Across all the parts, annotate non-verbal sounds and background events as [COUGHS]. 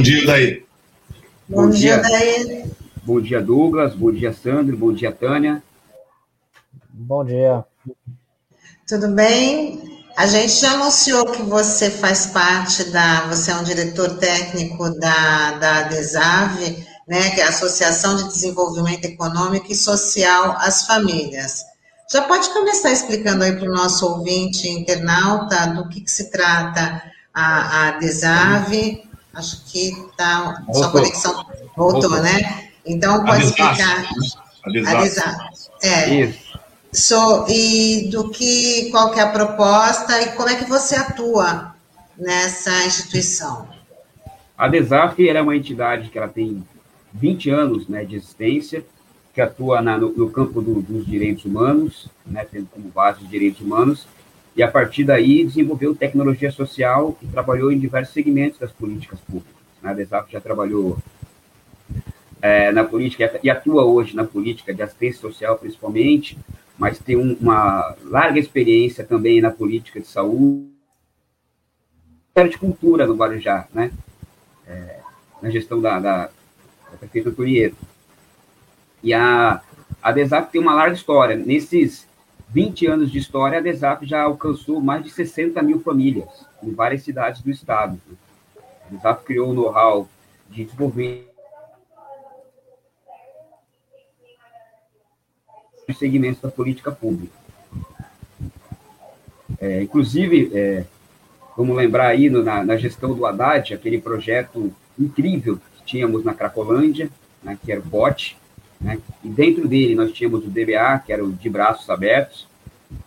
Bom dia, Daí. Bom, bom dia, Daí. Bom dia, Douglas. Bom dia, Sandro. Bom dia, Tânia. Bom dia. Tudo bem? A gente já anunciou que você faz parte da. Você é um diretor técnico da, da DESAV, né, que é a Associação de Desenvolvimento Econômico e Social às Famílias. Já pode começar explicando aí para o nosso ouvinte internauta do que, que se trata a, a DESAV. Acho que está. Sua conexão voltou, voltou, né? Então, pode explicar. A DESAV. É. Isso. So, e do que, qual que é a proposta e como é que você atua nessa instituição? A DESAF é uma entidade que ela tem 20 anos né, de existência, que atua na, no, no, campo do, dos direitos humanos, né, tendo como base os direitos humanos, e a partir daí desenvolveu tecnologia social e trabalhou em diversos segmentos das políticas públicas. Né? A DESAF já trabalhou é, na política e atua hoje na política de assistência social, principalmente, mas tem um, uma larga experiência também na política de saúde, de cultura no Guarujá, né? É, na gestão da, da da prefeita. E a, a DESAP tem uma larga história. Nesses 20 anos de história, a DESAP já alcançou mais de 60 mil famílias em várias cidades do estado. A DESAP criou o know-how de desenvolver os segmentos da política pública. É, inclusive, é, vamos lembrar aí no, na, na, gestão do Haddad, aquele projeto incrível tínhamos na Cracolândia, né, que era o BOT, né, e dentro dele nós tínhamos o DBA, que era o de braços abertos,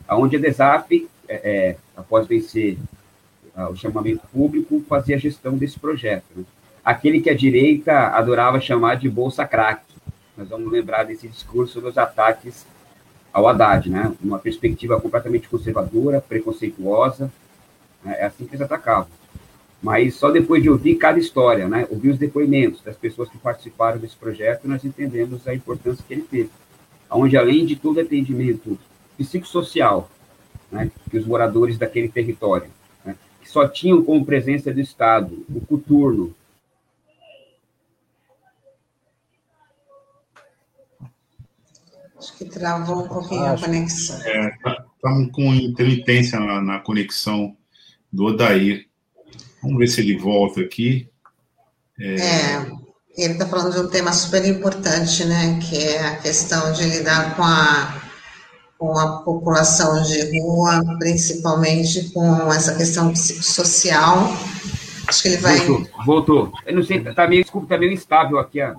aonde a DESAP, é, é, após vencer uh, o chamamento público, fazia a gestão desse projeto. Né. Aquele que a direita adorava chamar de Bolsa Crack. Nós vamos lembrar desse discurso dos ataques ao Haddad, né? Uma perspectiva completamente conservadora, preconceituosa, né? é assim que eles atacavam mas só depois de ouvir cada história, né, ouvir os depoimentos das pessoas que participaram desse projeto, nós entendemos a importância que ele teve, onde além de todo atendimento psicossocial, né, que os moradores daquele território, né, que só tinham como presença do Estado o coturno, Acho que travou um pouquinho Acho. a conexão. É, estamos tá, com intermitência na, na conexão do Odair. Vamos ver se ele volta aqui. É, é ele está falando de um tema super importante, né? Que é a questão de lidar com a, com a população de rua, principalmente com essa questão psicossocial. Acho que ele vai. Voltou, voltou. Eu não sei, está meio, desculpa, está meio instável aqui. Ó.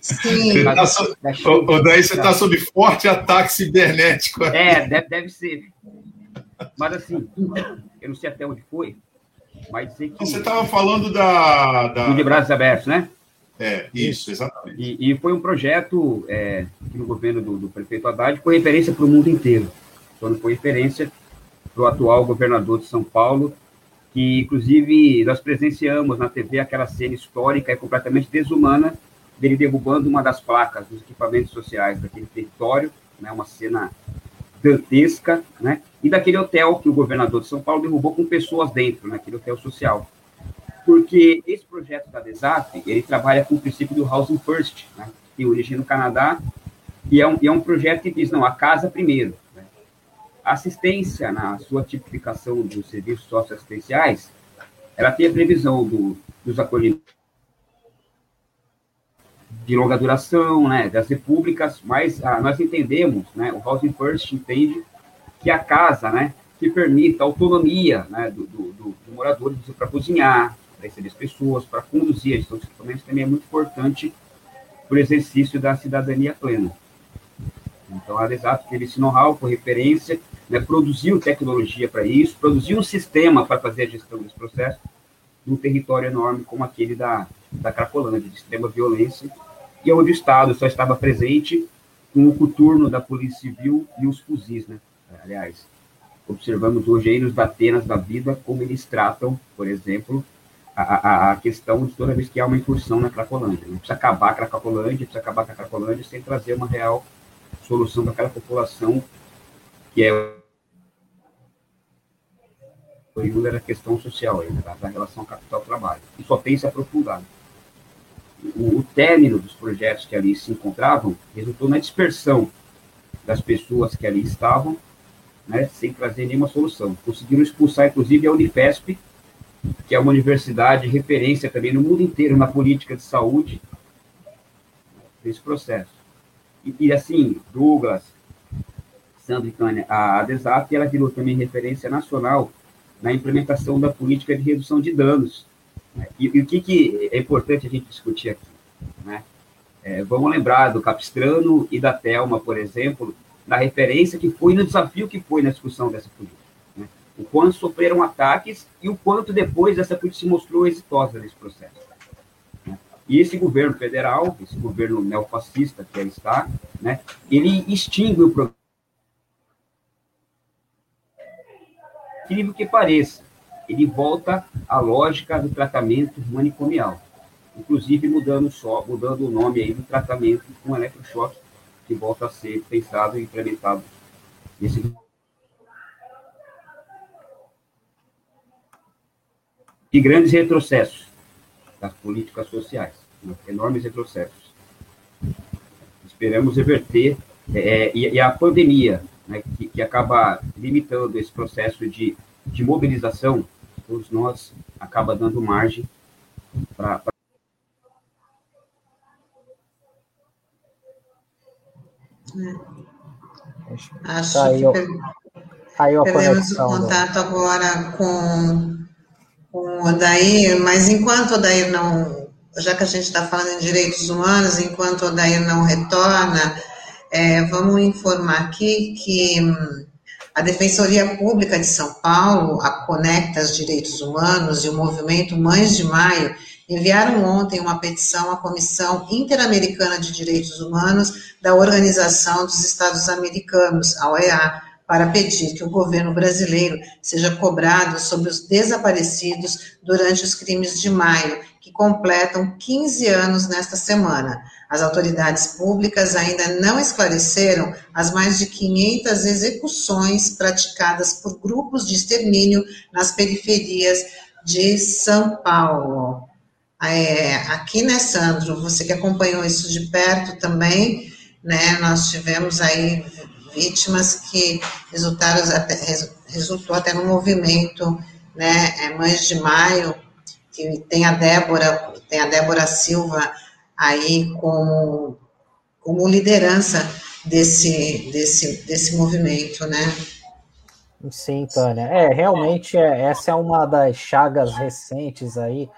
Sim. Tá so, o, daí você está sob forte ataque cibernético. É, deve, deve ser. Mas assim, eu não sei até onde foi, mas que... Você estava falando da, da... De braços abertos, né? É, isso, exatamente. E, e foi um projeto é, que no governo do, do prefeito Haddad foi referência para o mundo inteiro. Quando foi referência para o atual governador de São Paulo, que inclusive nós presenciamos na TV aquela cena histórica e completamente desumana dele derrubando uma das placas dos equipamentos sociais daquele território, né, uma cena dantesca, né? E daquele hotel que o governador de São Paulo derrubou com pessoas dentro, naquele hotel social. Porque esse projeto da DESAP, ele trabalha com o princípio do Housing First, né? Que tem origem no Canadá, e é um, e é um projeto que diz, não, a casa primeiro. Né? A assistência, na sua tipificação dos serviços socioassistenciais, ela tem a previsão do, dos acolhimentos de longa duração, né, das repúblicas, mas ah, nós entendemos, né, o Housing First entende que a casa, né, que permita a autonomia né, do, do, do, do morador para cozinhar, para receber as pessoas, para conduzir a gestão dos equipamentos, também é muito importante para o exercício da cidadania plena. Então, a Exato teve esse know-how por referência, né, produziu tecnologia para isso, produziu um sistema para fazer a gestão desse processo num território enorme como aquele da, da Cracolândia, de extrema violência, e onde o Estado só estava presente com o coturno da Polícia Civil e os fuzis, né? Aliás, observamos hoje aí nos Datenas da vida como eles tratam, por exemplo, a, a, a, questão de toda vez que há uma incursão na Cracolândia. Não precisa acabar com a Cracolândia, precisa acabar com a Cracolândia sem trazer uma real solução para aquela população que é oriunda da questão social, né, da, da relação capital-trabalho. E só tem se aprofundado. O, o término dos projetos que ali se encontravam resultou na dispersão das pessoas que ali estavam, né, sem trazer nenhuma solução. Conseguiram expulsar, inclusive, a Unifesp, que é uma universidade referência também no mundo inteiro na política de saúde, desse processo. E, e assim, Douglas, Sandra Tânia, a, a DESAP, ela virou também referência nacional na implementação da política de redução de danos. E, e, o que, que é importante a gente discutir aqui? Né? É, vamos lembrar do Capistrano e da Telma, por exemplo, da referência que foi no desafio que foi na discussão dessa política. Né? O quanto sofreram ataques e o quanto depois essa política se mostrou exitosa nesse processo. Né? E esse governo federal, esse governo neofascista que aí está, né, ele extingue o programa. Incrível que pareça, ele volta à lógica do tratamento manicomial, inclusive mudando, só, mudando o nome aí do tratamento com eletrochoque, que volta a ser pensado e implementado nesse e grandes retrocessos das políticas sociais, né? enormes retrocessos. Esperamos reverter, é, e, e, a pandemia, né, que, que, acaba limitando esse processo de, de mobilização, todos nós acaba dando margem para Acho tá aí, que perdemos o contato agora com, com o Odair, mas enquanto o Odair não, já que a gente está falando em direitos humanos, enquanto o Odair não retorna, é, vamos informar aqui que a Defensoria Pública de São Paulo, a Conectas Direitos Humanos e o movimento Mães de Maio enviaram ontem uma petição à Comissão Interamericana de Direitos Humanos da Organização dos Estados Americanos, a OEA, para pedir que o governo brasileiro seja cobrado sobre os desaparecidos durante os crimes de maio, que completam 15 anos nesta semana. As autoridades públicas ainda não esclareceram as mais de 500 execuções praticadas por grupos de extermínio nas periferias de São Paulo. É, aqui, né, Sandro, você que acompanhou isso de perto também, né, nós tivemos aí vítimas que resultaram resultou até no movimento, né, é, Mães de Maio, que tem a Débora, tem a Débora Silva aí como, como liderança desse, desse, desse movimento, né. Sim, Tânia. É, realmente, é, essa é uma das chagas recentes aí,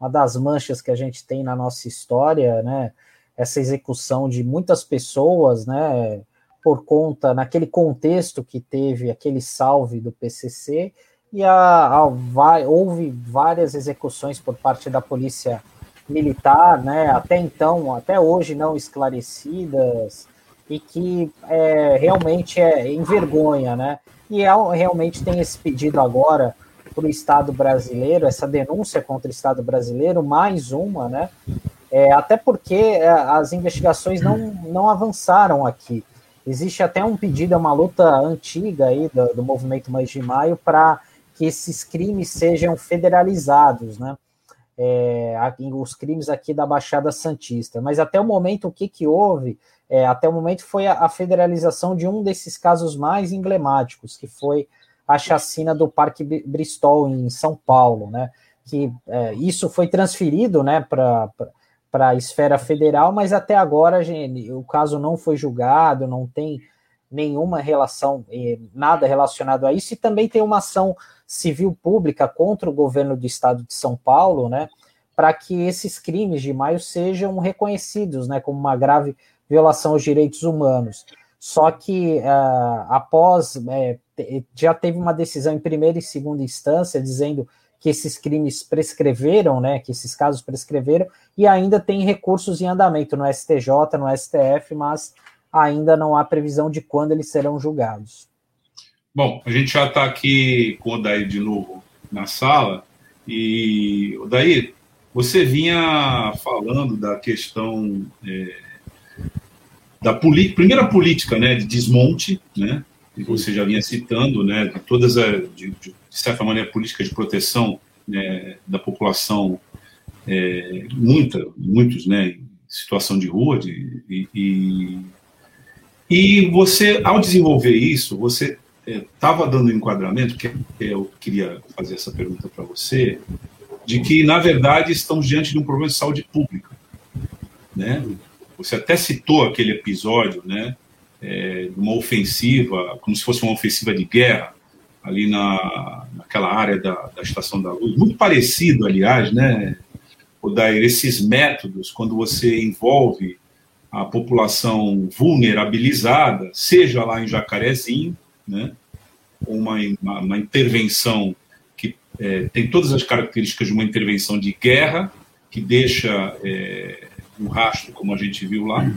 uma das manchas que a gente tem na nossa história, né? Essa execução de muitas pessoas, né? Por conta, naquele contexto que teve aquele salve do PCC, e a, a, vai, houve várias execuções por parte da polícia militar, né? Até então, até hoje não esclarecidas, e que é, realmente é envergonha, né? E é, realmente tem esse pedido agora para o Estado brasileiro, essa denúncia contra o Estado brasileiro, mais uma, né? É, até porque é, as investigações não, não avançaram aqui. Existe até um pedido, é uma luta antiga aí do, do movimento Mais de Maio para que esses crimes sejam federalizados, né? É, os crimes aqui da Baixada Santista. Mas até o momento, o que, que houve? É, até o momento foi a, a, federalização de um desses casos mais emblemáticos, que foi a chacina do Parque Bristol em São Paulo, né? Que é, isso foi transferido, né, para para a esfera federal, mas até agora gente, o caso não foi julgado, não tem nenhuma relação, eh, nada relacionado a isso, e também tem uma ação civil pública contra o governo do estado de São Paulo, né, para que esses crimes de maio sejam reconhecidos, né, como uma grave violação aos direitos humanos. Só que uh, após é, já teve uma decisão em primeira e segunda instância dizendo que esses crimes prescreveram, né? Que esses casos prescreveram e ainda tem recursos em andamento no STJ, no STF, mas ainda não há previsão de quando eles serão julgados. Bom, a gente já está aqui com o Daí de novo na sala e o Daí, você vinha falando da questão é, da primeira política né, de desmonte, né, que você já vinha citando, né, de todas as, de, de certa maneira, políticas de proteção né, da população é, muita, muitos, né, em situação de rua, de, e, e você, ao desenvolver isso, você estava é, dando enquadramento, que eu queria fazer essa pergunta para você, de que, na verdade, estamos diante de um problema de saúde pública. Né? Você até citou aquele episódio, né, é, de uma ofensiva, como se fosse uma ofensiva de guerra, ali na, naquela área da, da Estação da Luz, muito parecido, aliás, né, Odair, esses métodos, quando você envolve a população vulnerabilizada, seja lá em Jacarezinho, né, uma, uma, uma intervenção que é, tem todas as características de uma intervenção de guerra, que deixa é, um rastro, como a gente viu lá,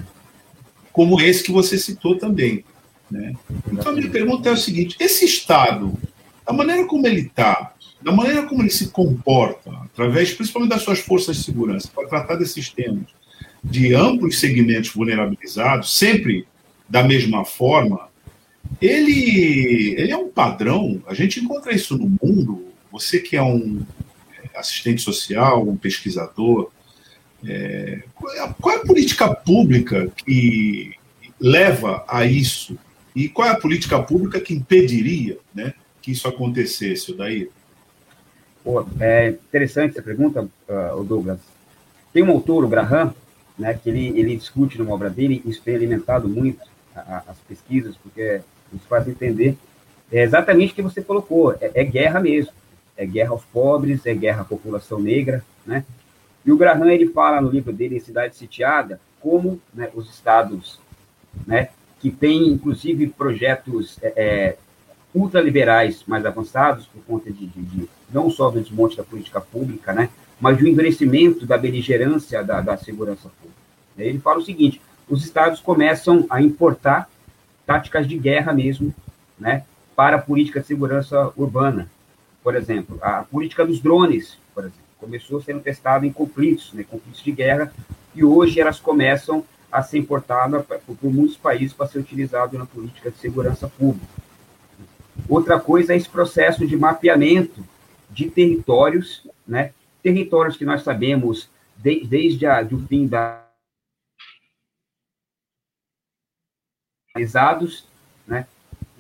como esse que você citou também. Né? Então, a minha pergunta é o seguinte: esse Estado, da maneira como ele está, da maneira como ele se comporta, através principalmente das suas forças de segurança, para tratar desses temas, de amplos segmentos vulnerabilizados, sempre da mesma forma, ele, ele é um padrão. A gente encontra isso no mundo. Você que é um assistente social, um pesquisador, é, qual, é qual, é a, política pública que leva a isso? E qual é a política pública que impediria né, que isso acontecesse, daí? Pô, é interessante essa pergunta, uh, Douglas. Tem um autor, o Graham, né, que ele, ele discute numa obra dele, isso tem alimentado muito a, a, as pesquisas, porque nos faz entender é exatamente o que você colocou, é, é, guerra mesmo, é guerra aos pobres, é guerra à população negra, né? E o Graham, ele fala no livro dele, Cidade Sitiada, como né, os estados, né, que têm, inclusive, projetos é, é, ultraliberais mais avançados, por conta de, de, de, não só do desmonte da política pública, né, mas do endurecimento da beligerância da, da segurança pública. Ele fala o seguinte, os estados começam a importar táticas de guerra mesmo, né, para a política de segurança urbana. Por exemplo, a política dos drones, por exemplo, começou sendo testada em conflitos, né, conflitos de guerra, e hoje elas começam a ser importadas por, por muitos países para ser utilizado na política de segurança pública. Outra coisa é esse processo de mapeamento de territórios, né, territórios que nós sabemos de, desde a, do fim da né?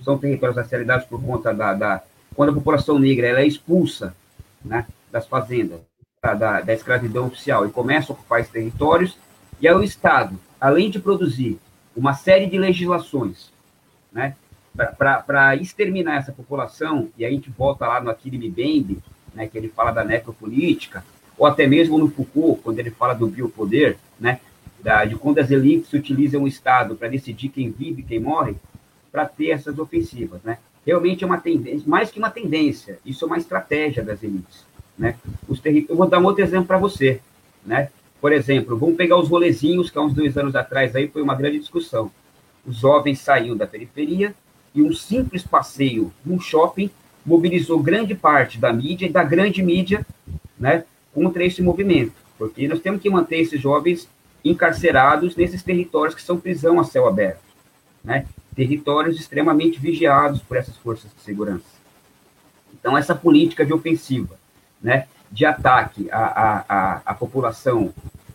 São territórios racializados por conta da, da quando a população negra ela é expulsa, né, das fazendas, da, da escravidão oficial e começa a ocupar esses territórios, e aí o Estado, além de produzir uma série de legislações, né, para exterminar essa população, e aí a gente volta lá no Akiri Mbembe, né, que ele fala da necropolítica, ou até mesmo no Foucault, quando ele fala do biopoder, né, da, de quando as elites utilizam o Estado para decidir quem vive e quem morre, para ter essas ofensivas, né? Realmente é uma tendência, mais que uma tendência, isso é uma estratégia das elites, né? Os terri... Eu vou dar um outro exemplo para você, né? Por exemplo, vamos pegar os rolezinhos, que há uns dois anos atrás aí foi uma grande discussão. Os jovens saíam da periferia e um simples passeio num shopping mobilizou grande parte da mídia e da grande mídia, né, contra esse movimento, porque nós temos que manter esses jovens encarcerados nesses territórios que são prisão a céu aberto, né? Territórios extremamente vigiados por essas forças de segurança. Então, essa política de ofensiva, né, de ataque à, à, à, população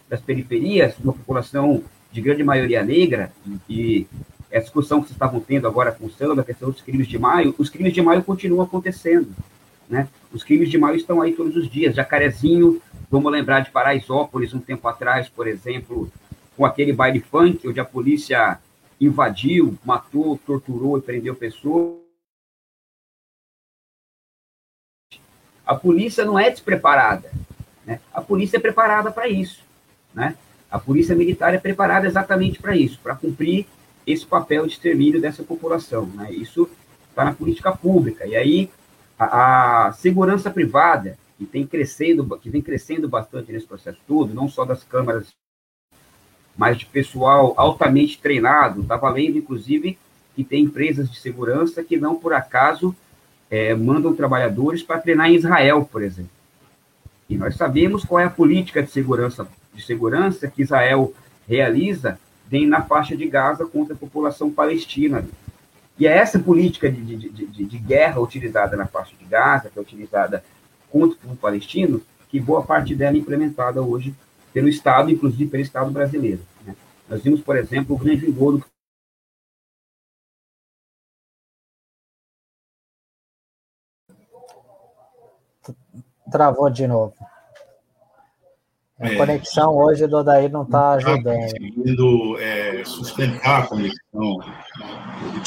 das periferias, uma população de grande maioria negra, e, e a discussão que vocês estavam tendo agora com o Sandro, a questão dos crimes de maio, os crimes de maio continuam acontecendo. Né? Os crimes de maio estão aí todos os dias. Jacarezinho Vamos lembrar de Paraisópolis, um tempo atrás, por exemplo, com aquele baile funk, onde a polícia invadiu, matou, torturou e prendeu pessoas. A polícia não é despreparada. Né? A polícia é preparada para isso. Né? A polícia militar é preparada exatamente para isso, para cumprir esse papel de extermínio dessa população. Né? Isso está na política pública. E aí, a, a segurança privada, que tem crescendo, que vem crescendo bastante nesse processo todo, não só das câmaras, mas de pessoal altamente treinado. Está valendo, inclusive, que tem empresas de segurança que não por acaso é, mandam trabalhadores para treinar em Israel, por exemplo. E nós sabemos qual é a política de segurança, de segurança que Israel realiza dentro na faixa de Gaza contra a população palestina. E é essa política de, de, de, de, guerra utilizada na faixa de Gaza, que é utilizada contra o palestino, que boa parte dela implementada hoje pelo Estado, inclusive pelo Estado brasileiro. Né? Nós vimos, por exemplo, o grande engodo Travou de novo. A é, conexão hoje do Odair não está ajudando. conseguindo é, sustentar a conexão.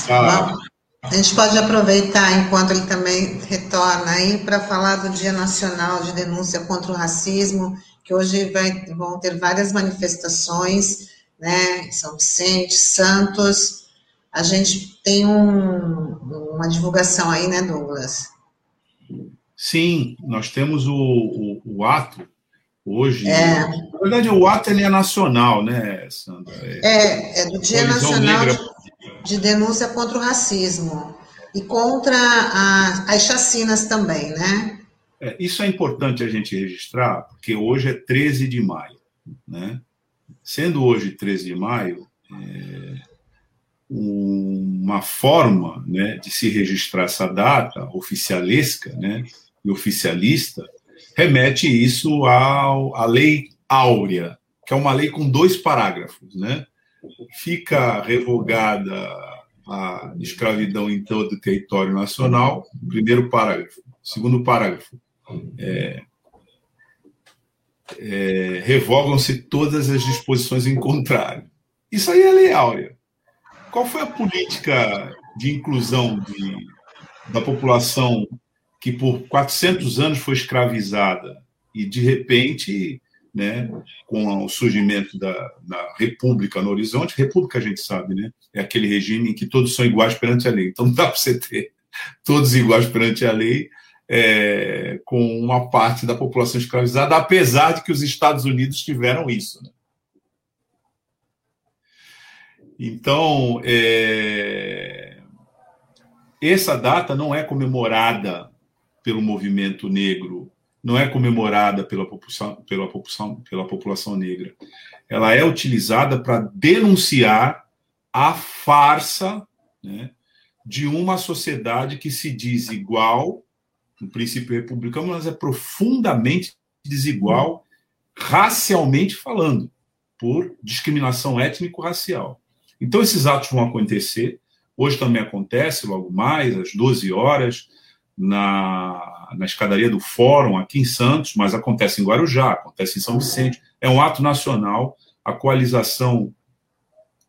Tá... A gente pode aproveitar enquanto ele também retorna aí para falar do Dia Nacional de Denúncia contra o Racismo, que hoje vai, vão ter várias manifestações, né? São Vicente, Santos. A gente tem um, uma divulgação aí, né, Douglas? Sim, nós temos o, o, o ato hoje. É. Na verdade, o ato ele é nacional, né, Sandra? É, é, é do Dia Nacional de, de, Denúncia contra o Racismo e contra a, as chacinas também, né? É, isso é importante a gente registrar, porque hoje é 13 de maio, né? Sendo hoje 13 de maio, é, uma forma né, de se registrar essa data oficialesca, né, oficialista, remete isso ao, à Lei Áurea, que é uma lei com dois parágrafos. Né? Fica revogada a escravidão em todo o território nacional, primeiro parágrafo. Segundo parágrafo, é, é, revogam-se todas as disposições em contrário. Isso aí é lei áurea. Qual foi a política de inclusão de, da população que por 400 anos foi escravizada e, de repente, né, com o surgimento da, da, República no horizonte, República a gente sabe, né, é aquele regime em que todos são iguais perante a lei. Então não dá para você ter todos iguais perante a lei é, com uma parte da população escravizada, apesar de que os Estados Unidos tiveram isso. Né? Então, é, essa data não é comemorada pelo movimento negro, não é comemorada pela população, pela população, pela população negra. Ela é utilizada para denunciar a farsa né, de uma sociedade que se diz igual, no princípio republicano, mas é profundamente desigual, racialmente falando, por discriminação étnico-racial. Então, esses atos vão acontecer. Hoje também acontece, logo mais, às 12 horas, na, na escadaria do Fórum, aqui em Santos, mas acontece em Guarujá, acontece em São Vicente. É um ato nacional. A coalização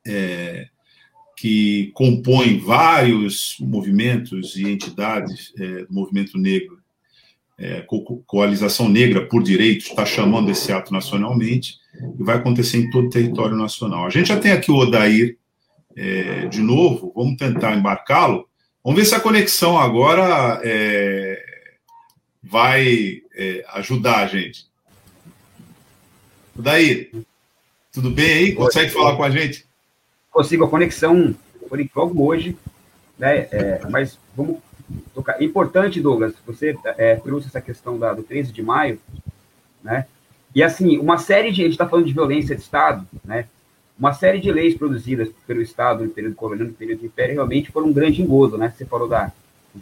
é, que compõe vários movimentos e entidades é, do movimento negro, é, co Coalização Negra por Direitos, está chamando esse ato nacionalmente e vai acontecer em todo o território nacional. A gente já tem aqui o Odair é, de novo, vamos tentar embarcá-lo Vamos ver se a conexão agora é, vai é, ajudar a gente. Daí, tudo bem aí? Consegue falar com a gente? Consigo a conexão por logo hoje, né? É, mas vamos tocar. Importante, Douglas, você é, trouxe essa questão da, do 13 de maio, né? E assim, uma série de. A gente está falando de violência de Estado, né? Uma série de leis produzidas pelo Estado no período colonial, no período do Império, realmente foram um grande engodo, né? Você falou da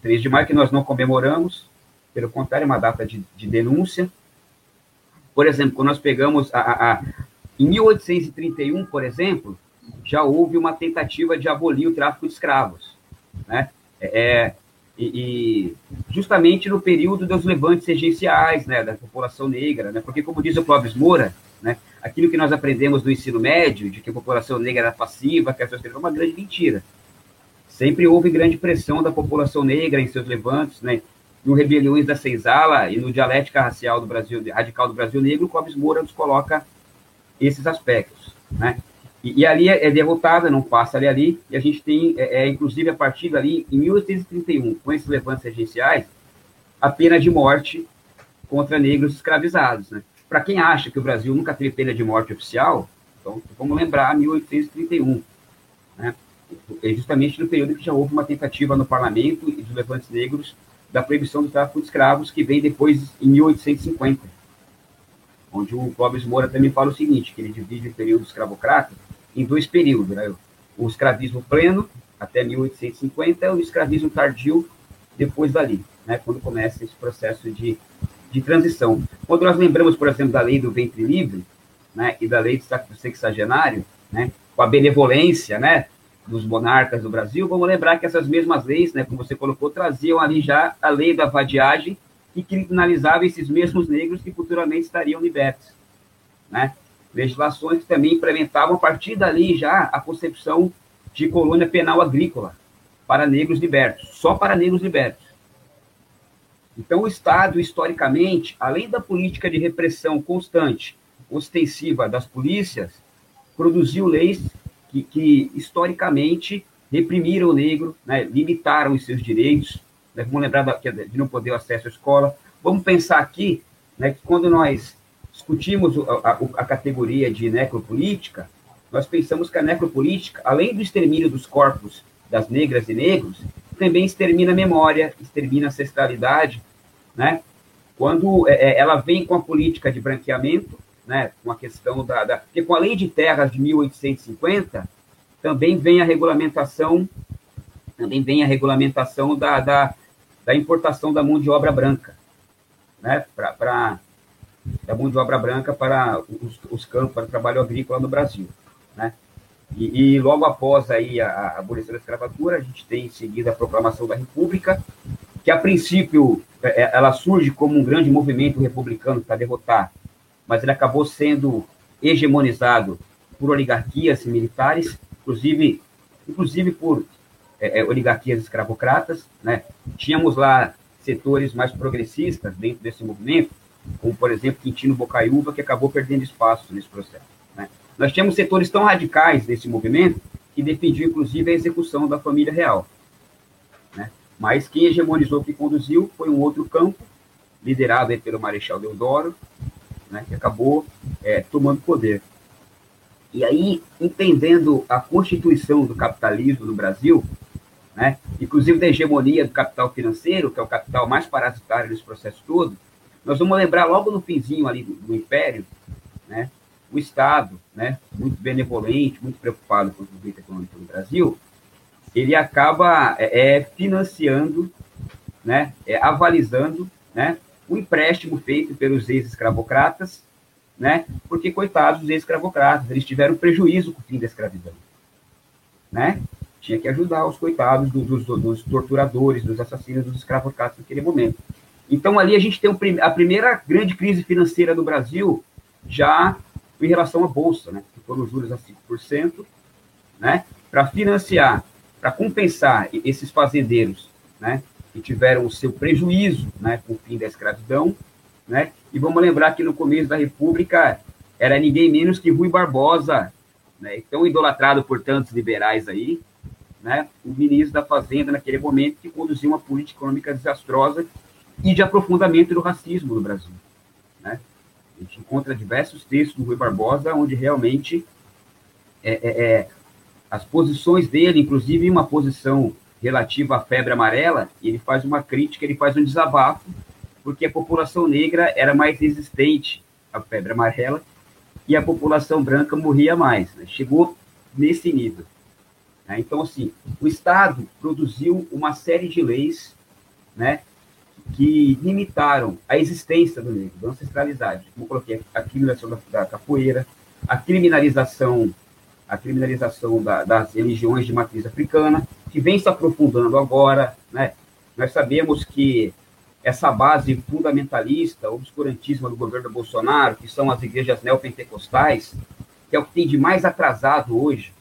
3 de maio, que nós não comemoramos, pelo contrário, é uma data de, de denúncia. Por exemplo, quando nós pegamos a, a, a, em 1831, por exemplo, já houve uma tentativa de abolir o tráfico de escravos, né? É, é e, e, justamente no período dos levantes regenciais, né, da população negra, né? Porque como diz o Clóvis Moura, né? Aquilo que nós aprendemos no ensino médio, de que a população negra era passiva, que essa é uma grande mentira. Sempre houve grande pressão da população negra em seus levantes, né? no Rebeliões da Senzala e no Dialética Racial do Brasil, Radical do Brasil Negro, Clóvis Moura nos coloca esses aspectos. Né? E, e, ali é, é derrotada, não passa ali, ali e a gente tem, é, é, inclusive, a partir dali, em 1831, com esses levantes regenciais, a pena de morte contra negros escravizados. Né? Para quem acha que o Brasil nunca teve pena de morte oficial, então vamos lembrar 1831, né? É justamente no período que já houve uma tentativa no parlamento e dos levantes negros da proibição do tráfico de escravos, que vem depois em 1850, onde o Clóvis Moura também fala o seguinte, que ele divide o período escravocrata em dois períodos, né? o escravismo pleno, até 1850, e o escravismo tardio, depois dali, né? quando começa esse processo de de transição. Quando nós lembramos, por exemplo, da lei do ventre livre, né, e da lei do sexagenário, né, com a benevolência, né, dos monarcas do Brasil, vamos lembrar que essas mesmas leis, né, como você colocou, traziam ali já a lei da vadiagem, que criminalizava esses mesmos negros que futuramente estariam libertos, né? Legislações que também implementavam a partir dali já a concepção de colônia penal agrícola para negros libertos, só para negros libertos. Então, o Estado, historicamente, além da política de repressão constante, ostensiva das polícias, produziu leis que, que historicamente reprimiram o negro, né, limitaram os seus direitos. Né, vamos lembrar da, de não poder acesso à escola. Vamos pensar aqui né, que quando nós discutimos a, a, a categoria de necropolítica, nós pensamos que a necropolítica, além do extermínio dos corpos das negras e negros, também extermina a memória, extermina a ancestralidade, né? Quando é, é, ela vem com a política de branqueamento, né, com a questão da, da... Porque com a lei de terras de 1850, também vem a regulamentação, também vem a regulamentação da, da, da importação da mão de obra branca, né, para da mão de obra branca para os, os, campos, para o trabalho agrícola no Brasil, né? E, e logo após aí a, a abolição da escravatura, a gente tem em seguida a proclamação da República, que a princípio é, é, ela surge como um grande movimento republicano para derrotar, mas ele acabou sendo hegemonizado por oligarquias militares, inclusive, inclusive por é, é, oligarquias escravocratas, né? Tínhamos lá setores mais progressistas dentro desse movimento, como, por exemplo, Quintino Bocaiúva, que acabou perdendo espaço nesse processo. Né? Nós tínhamos setores tão radicais desse movimento que defendiam, inclusive, a execução da família real. Mas quem hegemonizou, que conduziu, foi um outro campo, liderado pelo Marechal Deodoro, né, que acabou é, tomando poder. E aí, entendendo a constituição do capitalismo no Brasil, né, inclusive da hegemonia do capital financeiro, que é o capital mais parasitário desse processo todo, nós vamos lembrar logo no finzinho ali do, do Império, né, o Estado, né, muito benevolente, muito preocupado com o desenvolvimento econômico do Brasil, ele acaba é, é, financiando, né, é, avalizando, né, o empréstimo feito pelos ex-escravocratas, né, porque, coitados dos ex-escravocratas, eles tiveram prejuízo com o fim da escravidão, né, tinha que ajudar os coitados do, dos, dos, torturadores, dos assassinos, dos escravocratas naquele momento. Então, ali a gente tem a primeira grande crise financeira do Brasil já em relação à Bolsa, né, que foram juros a 5%, né, para financiar para compensar esses fazendeiros, né, que tiveram o seu prejuízo, né, com o fim da escravidão, né, e vamos lembrar que no começo da República era ninguém menos que Rui Barbosa, né, tão idolatrado por tantos liberais aí, né, o ministro da Fazenda naquele momento que conduziu uma política econômica desastrosa e de aprofundamento do racismo no Brasil, né. A gente encontra diversos textos do Rui Barbosa onde realmente é, é, é as posições dele, inclusive uma posição relativa à febre amarela, ele faz uma crítica, ele faz um desabafo, porque a população negra era mais resistente à febre amarela e a população branca morria mais. Né? Chegou nesse nível. Né? Então, assim, o Estado produziu uma série de leis né, que limitaram a existência do negro, da ancestralidade. Como eu coloquei, a criminalização da, da capoeira, a criminalização a criminalização da, das religiões de matriz africana, que vem se aprofundando agora. Né? Nós sabemos que essa base fundamentalista, obscurantismo do governo Bolsonaro, que são as igrejas neopentecostais, que é o que tem de mais atrasado hoje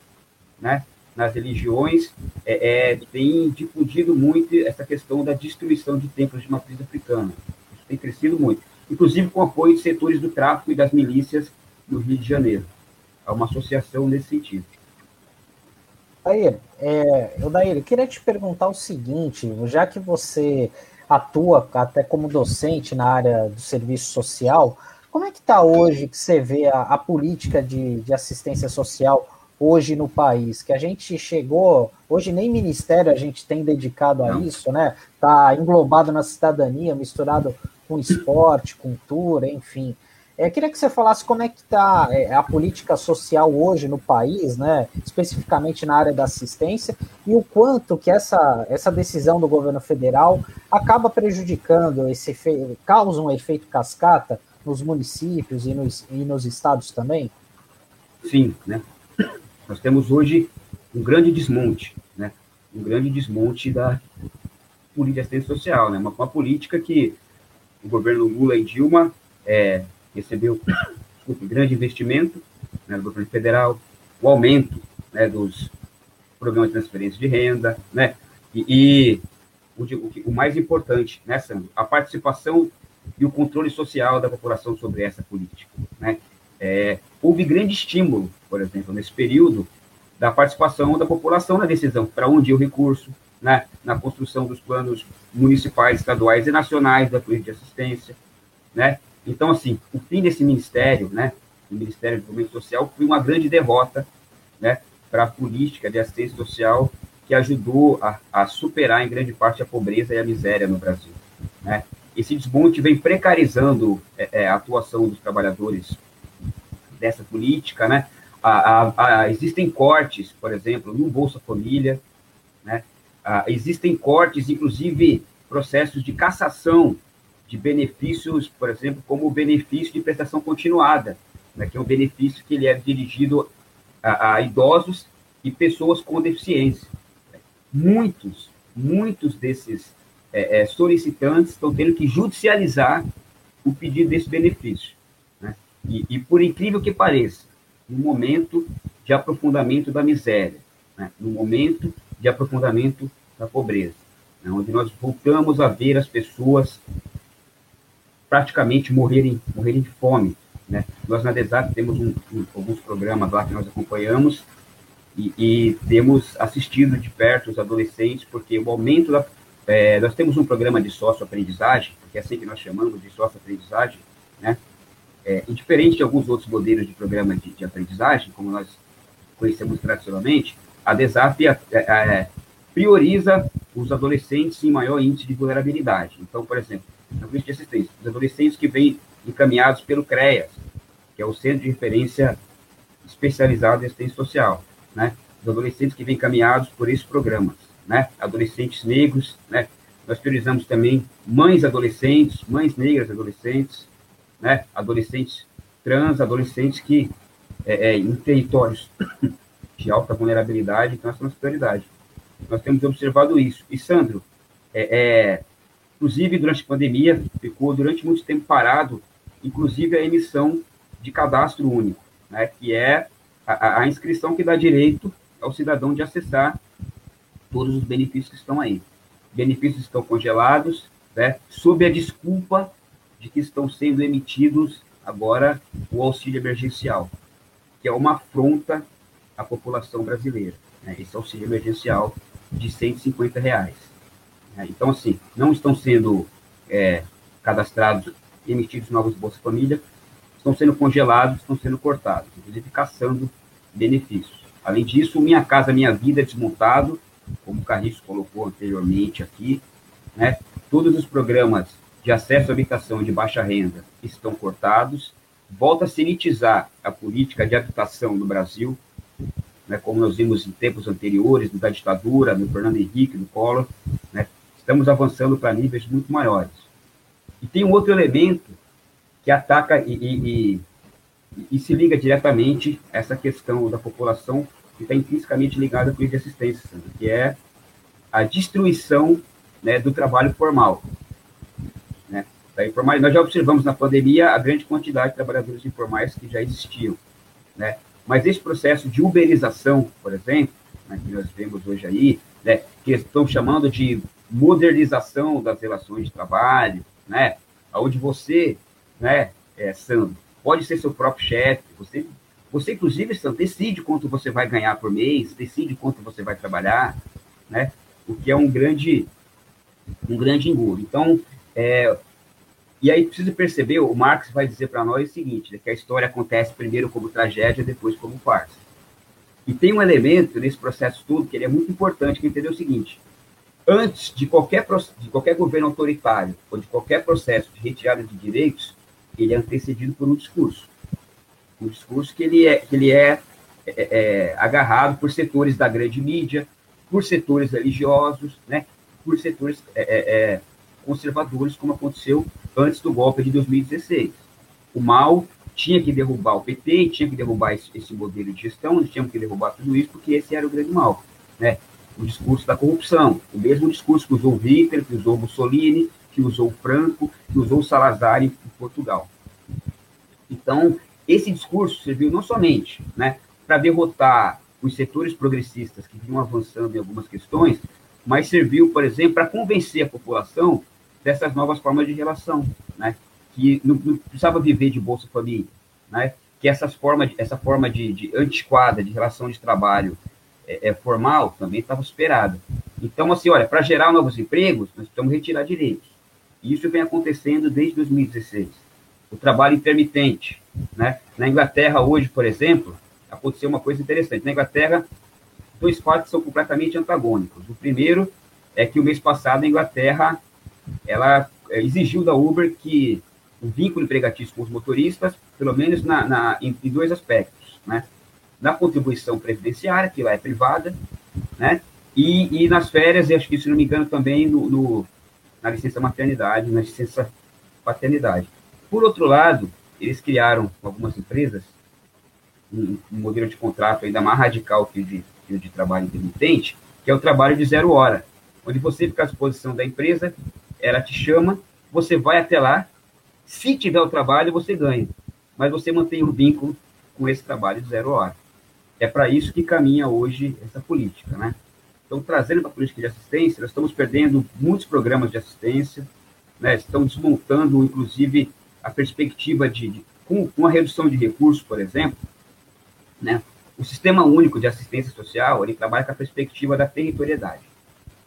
né, nas religiões, é, é, tem difundido muito essa questão da destruição de templos de matriz africana. Isso tem crescido muito, inclusive com apoio de setores do tráfico e das milícias no Rio de Janeiro a uma associação nesse sentido. Daí, é, Daí, eu queria te perguntar o seguinte, já que você atua até como docente na área do serviço social, como é que está hoje que você vê a, a política de, de, assistência social hoje no país? Que a gente chegou, hoje nem ministério a gente tem dedicado a Não. isso, né? Está englobado na cidadania, misturado com esporte, cultura, enfim. É, queria que você falasse como é que está é, a política social hoje no país, né, especificamente na área da assistência, e o quanto que essa, essa decisão do governo federal acaba prejudicando, esse causa um efeito cascata nos municípios e nos, e nos estados também? Sim, né? Nós temos hoje um grande desmonte, né? Um grande desmonte da política de assistência social, né? Uma, uma política que o governo Lula e Dilma é, recebeu desculpe, grande investimento né, do governo federal, o aumento né, dos programas de transferência de renda, né, e, e o, o, o, mais importante, né, Sandro, a participação e o controle social da população sobre essa política. Né. É, houve grande estímulo, por exemplo, nesse período, da participação da população na decisão para onde ir o recurso, né, na construção dos planos municipais, estaduais e nacionais da política de assistência, né, então, assim, o fim desse ministério, né, o Ministério do Desenvolvimento Social, foi uma grande derrota, né, para a política de assistência social que ajudou a, a, superar em grande parte a pobreza e a miséria no Brasil, né. Esse desmonte vem precarizando é, é, a atuação dos trabalhadores dessa política, né, a, a, existem cortes, por exemplo, no Bolsa Família, né, existem cortes, inclusive processos de cassação de benefícios, por exemplo, como o benefício de prestação continuada, né, que é um benefício que ele é dirigido a, a idosos e pessoas com deficiência. Muitos, muitos desses é, é, solicitantes estão tendo que judicializar o pedido desse benefício. Né? E, e, por incrível que pareça, no momento de aprofundamento da miséria, né? no momento de aprofundamento da pobreza, né? onde nós voltamos a ver as pessoas praticamente morrerem, morrerem de fome. Né? Nós, na DESAP, temos um, um, alguns programas lá que nós acompanhamos e, e, temos assistido de perto os adolescentes, porque o aumento da. É, nós temos um programa de sócio-aprendizagem, que é assim que nós chamamos de sócio-aprendizagem, né? É, e diferente de alguns outros modelos de programa de, de aprendizagem, como nós conhecemos tradicionalmente, a DESAP é, é, prioriza os adolescentes em maior índice de vulnerabilidade. Então, por exemplo, política de assistência, os adolescentes que vêm encaminhados pelo CREAS, que é o Centro de Referência Especializado em Assistência Social, né? Os adolescentes que vêm encaminhados por esses programas, né? Adolescentes negros, né? Nós priorizamos também mães adolescentes, mães negras adolescentes, né? Adolescentes trans, adolescentes que é, é, em territórios [COUGHS] de alta vulnerabilidade, então essa é a nossa prioridade. Nós temos observado isso. E, Sandro, é, é Inclusive, durante a pandemia, ficou durante muito tempo parado, inclusive a emissão de cadastro único, né, que é a, a inscrição que dá direito ao cidadão de acessar todos os benefícios que estão aí. Benefícios estão congelados, né, sob a desculpa de que estão sendo emitidos agora o auxílio emergencial, que é uma afronta à população brasileira. Né, esse auxílio emergencial de 150 reais. Né? Então, assim, não estão sendo é, cadastrados, emitidos novos Bolsa Família, estão sendo congelados, estão sendo cortados, inclusive caçando benefícios. Além disso, Minha Casa Minha Vida é desmontado, como o Carriço colocou anteriormente aqui, né? Todos os programas de acesso à habitação de baixa renda estão cortados, volta a se elitizar a política de habitação no Brasil, né, como nós vimos em tempos anteriores, da ditadura, no Fernando Henrique, no Collor, estamos avançando para níveis muito maiores. E tem um outro elemento que ataca e, e, e, e se liga diretamente a essa questão da população que está intrinsecamente ligada com a de assistência, que é a destruição né, do trabalho formal. Né? Informal, nós já observamos na pandemia a grande quantidade de trabalhadores informais que já existiam. Né? Mas esse processo de uberização, por exemplo, né, que nós vemos hoje aí, né, que estão chamando de modernização das relações de trabalho, né? Onde você, né, é, Sandro, pode ser seu próprio chefe, você, você inclusive, Sandro, decide quanto você vai ganhar por mês, decide quanto você vai trabalhar, né? O que é um grande, um grande engodo. Então, é, e aí precisa perceber, o Marx vai dizer para nós o seguinte, né, que a história acontece primeiro como tragédia, depois como farsa. E tem um elemento nesse processo todo que é muito importante, que entender o seguinte, antes de qualquer, de qualquer governo autoritário ou de qualquer processo de retirada de direitos, ele é antecedido por um discurso. Um discurso que ele é, que ele é, é, é agarrado por setores da grande mídia, por setores religiosos, né, por setores é, é, é conservadores, como aconteceu antes do golpe de 2016. O mal tinha que derrubar o PT, tinha que derrubar esse, esse modelo de gestão, tínhamos que derrubar tudo isso, porque esse era o grande mal. Né? O discurso da corrupção, o mesmo discurso que usou Hitler, que usou Mussolini, que usou Franco, que usou Salazar em Portugal. Então, esse discurso serviu não somente né, para derrotar os setores progressistas que vinham avançando em algumas questões, mas serviu, por exemplo, para convencer a população dessas novas formas de relação, né? que não, não precisava viver de Bolsa Família, né? que essas formas, essa forma de, de antiquada de relação de trabalho é, é formal também estava superada. Então, assim, olha, para gerar novos empregos, nós precisamos retirar direitos. E isso vem acontecendo desde 2016. O trabalho intermitente, né? Na Inglaterra hoje, por exemplo, aconteceu uma coisa interessante. Na Inglaterra, dois fatos são completamente antagônicos. O primeiro é que o mês passado a Inglaterra ela é, exigiu da Uber que o vínculo empregatício com os motoristas, pelo menos na, na em, em, dois aspectos, né? Na contribuição previdenciária, que lá é privada, né? E, e nas férias, e acho que, se não me engano, também no, no, na licença maternidade, na licença paternidade. Por outro lado, eles criaram, algumas empresas, um, um modelo de contrato ainda mais radical que o de, que o de trabalho intermitente, que é o trabalho de zero hora, onde você fica à disposição da empresa, ela te chama, você vai até lá, se tiver o trabalho, você ganha, mas você mantém o vínculo com esse trabalho de zero hora. É para isso que caminha hoje essa política, né? Então, trazendo para a política de assistência, nós estamos perdendo muitos programas de assistência, né? estão desmontando, inclusive, a perspectiva de, de com, com a redução de recursos, por exemplo, né? O Sistema Único de Assistência Social, ele trabalha com a perspectiva da territorialidade.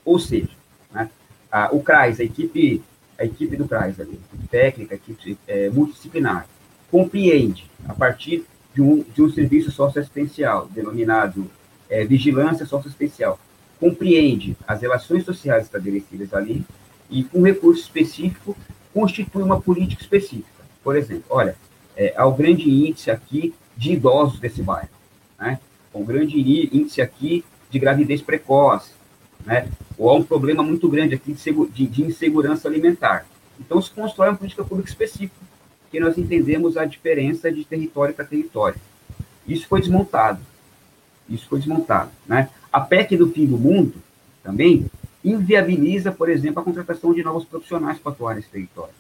Ou seja, né, a, o CRAS, a equipe, a equipe do CRAS, ali, técnica, equipe é, multidisciplinar, compreende, a partir de um, de um serviço socioassistencial, denominado é, vigilância socioassistencial, compreende as relações sociais estabelecidas ali e, com recurso específico, constitui uma política específica. Por exemplo, olha, é, há o grande índice aqui de idosos desse bairro, né? um grande índice aqui de gravidez precoce, né? ou há um problema muito grande aqui de, de, de insegurança alimentar. Então, se constrói uma política pública específica, que nós entendemos a diferença de território para território. Isso foi desmontado. Isso foi desmontado. Né? A PEC do fim do mundo também inviabiliza, por exemplo, a contratação de novos profissionais para atuar nesse território.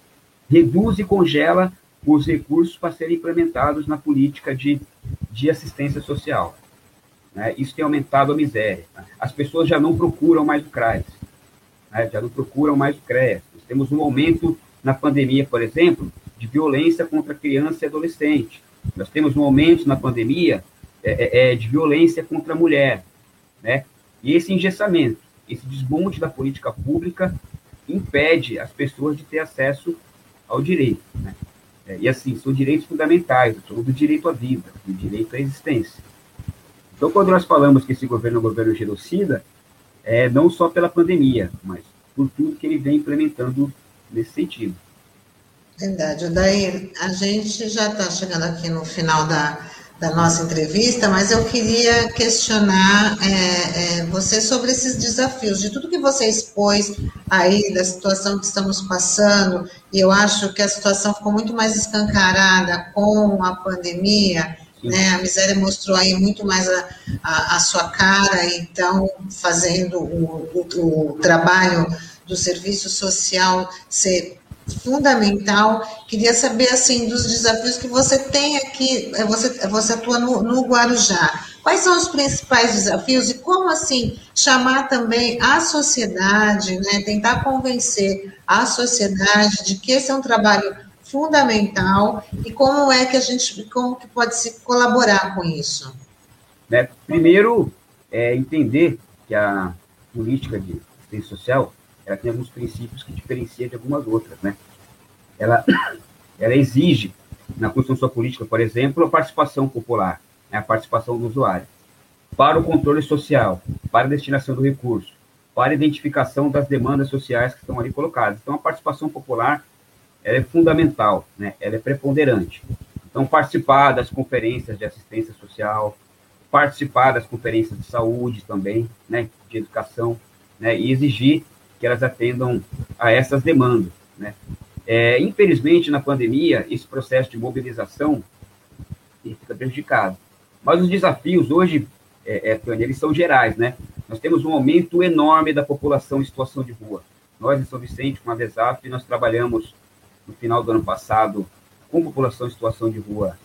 Reduz e congela os recursos para serem implementados na política de, de assistência social. Né? Isso tem aumentado a miséria. As pessoas já não procuram mais o CRAS, né? já não procuram mais o CREAS. Nós temos um aumento na pandemia, por exemplo, de violência contra criança e adolescente. Nós temos um aumento na pandemia é, é, é de violência contra a mulher. Né? E esse engessamento, esse desmonte da política pública impede as pessoas de ter acesso ao direito. Né? É, e assim, são direitos fundamentais, do direito à vida, do direito à existência. Então, quando nós falamos que esse governo é um governo genocida, é não só pela pandemia, mas por tudo que ele vem implementando nesse sentido. Verdade. Daí a gente já está chegando aqui no final da, da nossa entrevista, mas eu queria questionar é, é, você sobre esses desafios, de tudo que você expôs aí, da situação que estamos passando, e eu acho que a situação ficou muito mais escancarada com a pandemia, né? A miséria mostrou aí muito mais a, a, a sua cara, então, fazendo o, o, o trabalho do serviço social ser fundamental. Queria saber, assim, dos desafios que você tem aqui, é, você, você atua no, no Guarujá. Quais são os principais desafios e como, assim, chamar também a sociedade, né, tentar convencer a sociedade de que esse é um trabalho fundamental e como é que a gente, como que pode se colaborar com isso? Né, primeiro, é entender que a política de assistência social ela tem alguns princípios que diferenciam de algumas outras, né? Ela, [COUGHS] ela exige, na construção política, por exemplo, a participação popular, né? a participação do usuário, para o controle social, para a destinação do recurso, para a identificação das demandas sociais que estão ali colocadas. Então, a participação popular ela é fundamental, né? ela é preponderante. Então, participar das conferências de assistência social, participar das conferências de saúde também, né, de educação, né, e exigir que elas atendam a essas demandas, né. É, infelizmente, na pandemia, esse processo de mobilização fica prejudicado. Mas os desafios hoje, é, é, eles são gerais, né? Nós temos um aumento enorme da população em situação de rua. Nós, em São Vicente, com a VESAP, nós trabalhamos no final do ano passado com população em situação de rua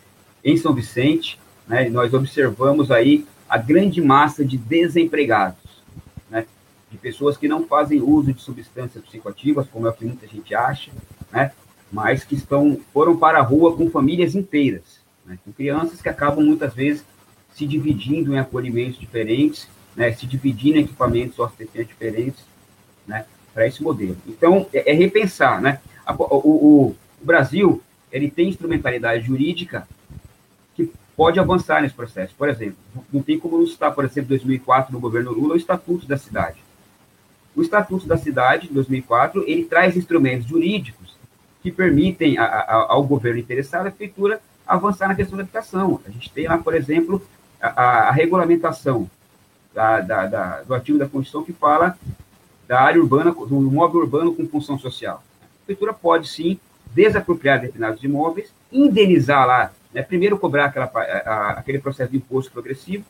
em São Vicente, né? Nós observamos aí a grande massa de desempregados? De pessoas que não fazem uso de substâncias psicoativas, como é o que muita gente acha, né? Mas que estão foram para a rua com famílias inteiras, né? com crianças que acabam muitas vezes se dividindo em acolhimentos diferentes, né? Se dividindo em equipamentos socioassistentes diferentes, né? Para esse modelo. Então é, é repensar, né? A, o, o, o Brasil ele tem instrumentalidade jurídica pode avançar nesse processo. Por exemplo, não tem como não citar, por exemplo, 2004, no governo Lula, o Estatuto da Cidade. O Estatuto da Cidade, de 2004, ele traz instrumentos jurídicos que permitem a, a, ao governo interessado, a prefeitura, avançar na questão da habitação. A gente tem lá, por exemplo, a, a regulamentação da, da, da, do artigo da Constituição que fala da área urbana, do imóvel urbano com função social. A prefeitura pode, sim, desapropriar determinados imóveis, indenizar lá né? Primeiro, cobrar aquela, aquele processo de imposto progressivo,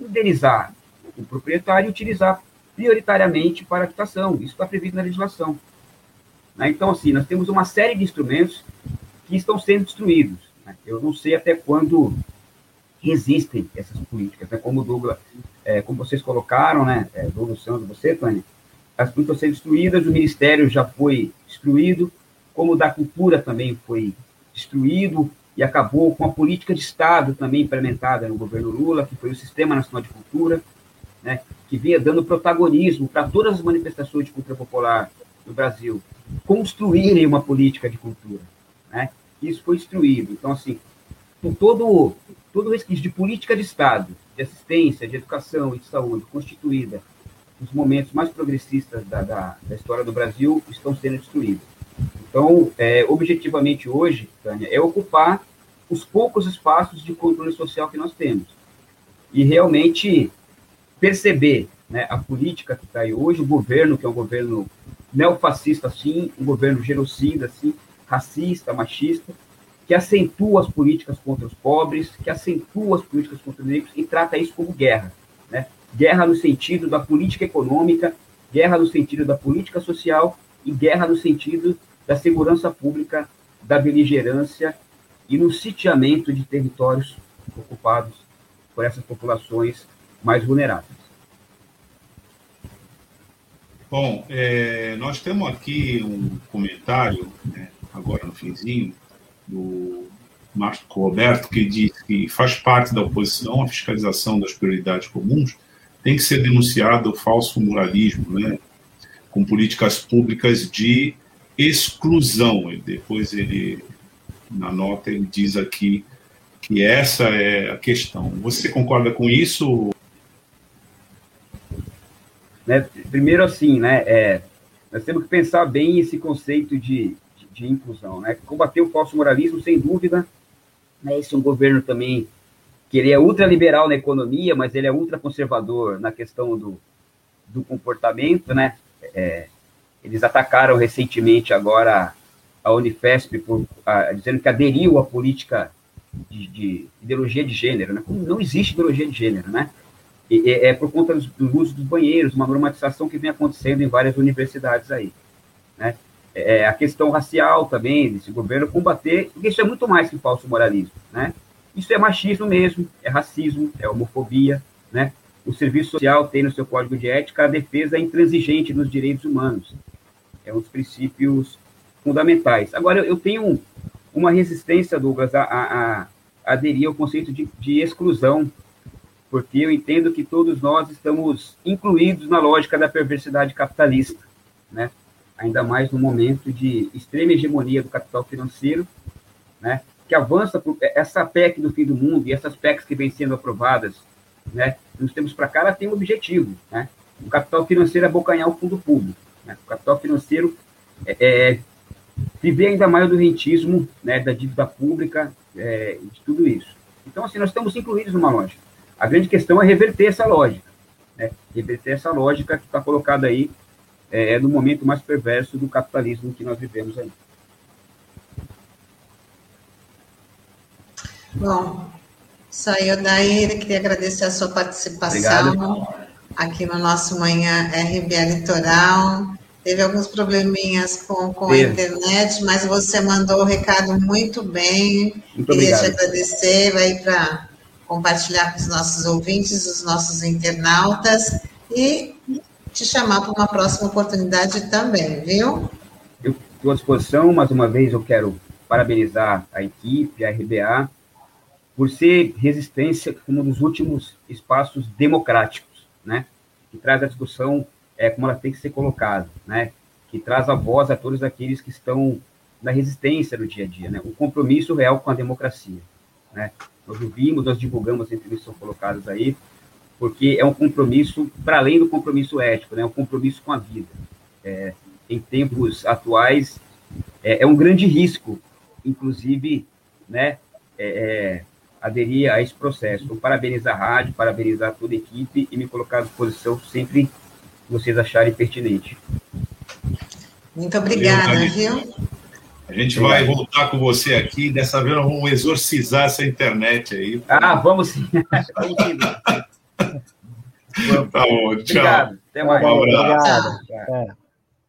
indenizar o proprietário e utilizar prioritariamente para habitação. Isso está previsto na legislação. Né? Então, assim, nós temos uma série de instrumentos que estão sendo destruídos. Né? Eu não sei até quando resistem essas políticas, né? como Douglas, é, como vocês colocaram, né, é, Douglas Santos, você, Tânia, as políticas estão sendo destruídas, o Ministério já foi destruído, como o da Cultura também foi destruído, e acabou com a política de Estado também implementada no governo Lula, que foi o Sistema Nacional de Cultura, né, que vinha dando protagonismo para todas as manifestações de cultura popular no Brasil construírem uma política de cultura. Né? Isso foi destruído. Então, assim, com todo, todo resquício de política de Estado, de assistência, de educação e de saúde constituída nos momentos mais progressistas da, da, da história do Brasil, estão sendo destruídos. Então, é, objetivamente hoje, Tânia, é ocupar os poucos espaços de controle social que nós temos. E realmente perceber né, a política que está aí hoje, o governo, que é um governo neofascista, sim, um governo genocida, sim, racista, machista, que acentua as políticas contra os pobres, que acentua as políticas contra os negros e trata isso como guerra. Né? Guerra no sentido da política econômica, guerra no sentido da política social e guerra no sentido da segurança pública, da beligerância e no sitiamento de territórios ocupados por essas populações mais vulneráveis. Bom, é, nós temos aqui um comentário, né, agora no finzinho, do Marco Roberto, que diz que faz parte da oposição à fiscalização das prioridades comuns, tem que ser denunciado o falso moralismo, né, com políticas públicas de exclusão. E depois ele na nota ele diz aqui que essa é a questão. Você concorda com isso? Né, primeiro, assim, né, é, nós temos que pensar bem esse conceito de, de, de inclusão. Né? Combater o falso moralismo, sem dúvida, né, esse é um governo também que ele é ultraliberal na economia, mas ele é ultraconservador na questão do, do comportamento, né? É, eles atacaram recentemente agora a Unifesp por, a, dizendo que aderiu à política de, de, ideologia de gênero, né? Não existe ideologia de gênero, né? É, é por conta do, uso dos banheiros, uma normatização que vem acontecendo em várias universidades aí, né? É, a questão racial também, desse governo combater, porque isso é muito mais que falso moralismo, né? Isso é machismo mesmo, é racismo, é homofobia, né? O serviço social tem no seu código de ética a defesa intransigente dos direitos humanos. É um dos princípios fundamentais. Agora, eu tenho uma resistência, Douglas, a, a, a aderir ao conceito de, de exclusão, porque eu entendo que todos nós estamos incluídos na lógica da perversidade capitalista, né? ainda mais no momento de extrema hegemonia do capital financeiro, né? que avança por essa PEC do fim do mundo e essas PECs que vêm sendo aprovadas, né? nos tempos para cá, ela tem um objetivo, né? o capital financeiro é abocanhar o fundo público, né? o capital financeiro é, é viver ainda mais do rentismo, né, da dívida pública, é, de tudo isso. Então, assim, nós estamos incluídos numa lógica. A grande questão é reverter essa lógica, né, reverter essa lógica que está colocada aí é, no momento mais perverso do capitalismo que nós vivemos aí. Bom, saiu daí, queria agradecer a sua participação Obrigado. aqui no nosso Manhã RBA Litoral. Teve alguns probleminhas com, com a internet, mas você mandou o recado muito bem. Muito Queria obrigado. te agradecer, vai para compartilhar com os nossos ouvintes, os nossos internautas e te chamar para uma próxima oportunidade também, viu? Eu estou à disposição, mais uma vez eu quero parabenizar a equipe, a RBA, por ser resistência como um dos últimos espaços democráticos, né? Que traz a discussão é, como ela tem que ser colocada, né? Que traz a voz a todos aqueles que estão na resistência do dia a dia, né? O compromisso real com a democracia, né? Nós ouvimos, nós divulgamos as entrevistas que são colocadas aí, porque é um compromisso para além do compromisso ético, né? É um compromisso com a vida. É, em tempos atuais, é, é, um grande risco, inclusive, né? É, é aderir a esse processo. Então, parabenizar a rádio, parabenizar toda a equipe e me colocar à disposição sempre que vocês acharem pertinente. Muito obrigada, viu? A gente vai voltar com você aqui. Dessa vez nós vamos exorcizar essa internet aí. Ah, vamos sim. vamos sim. tá bom, tchau. Obrigado. Até mais. Um abraço. Obrigado.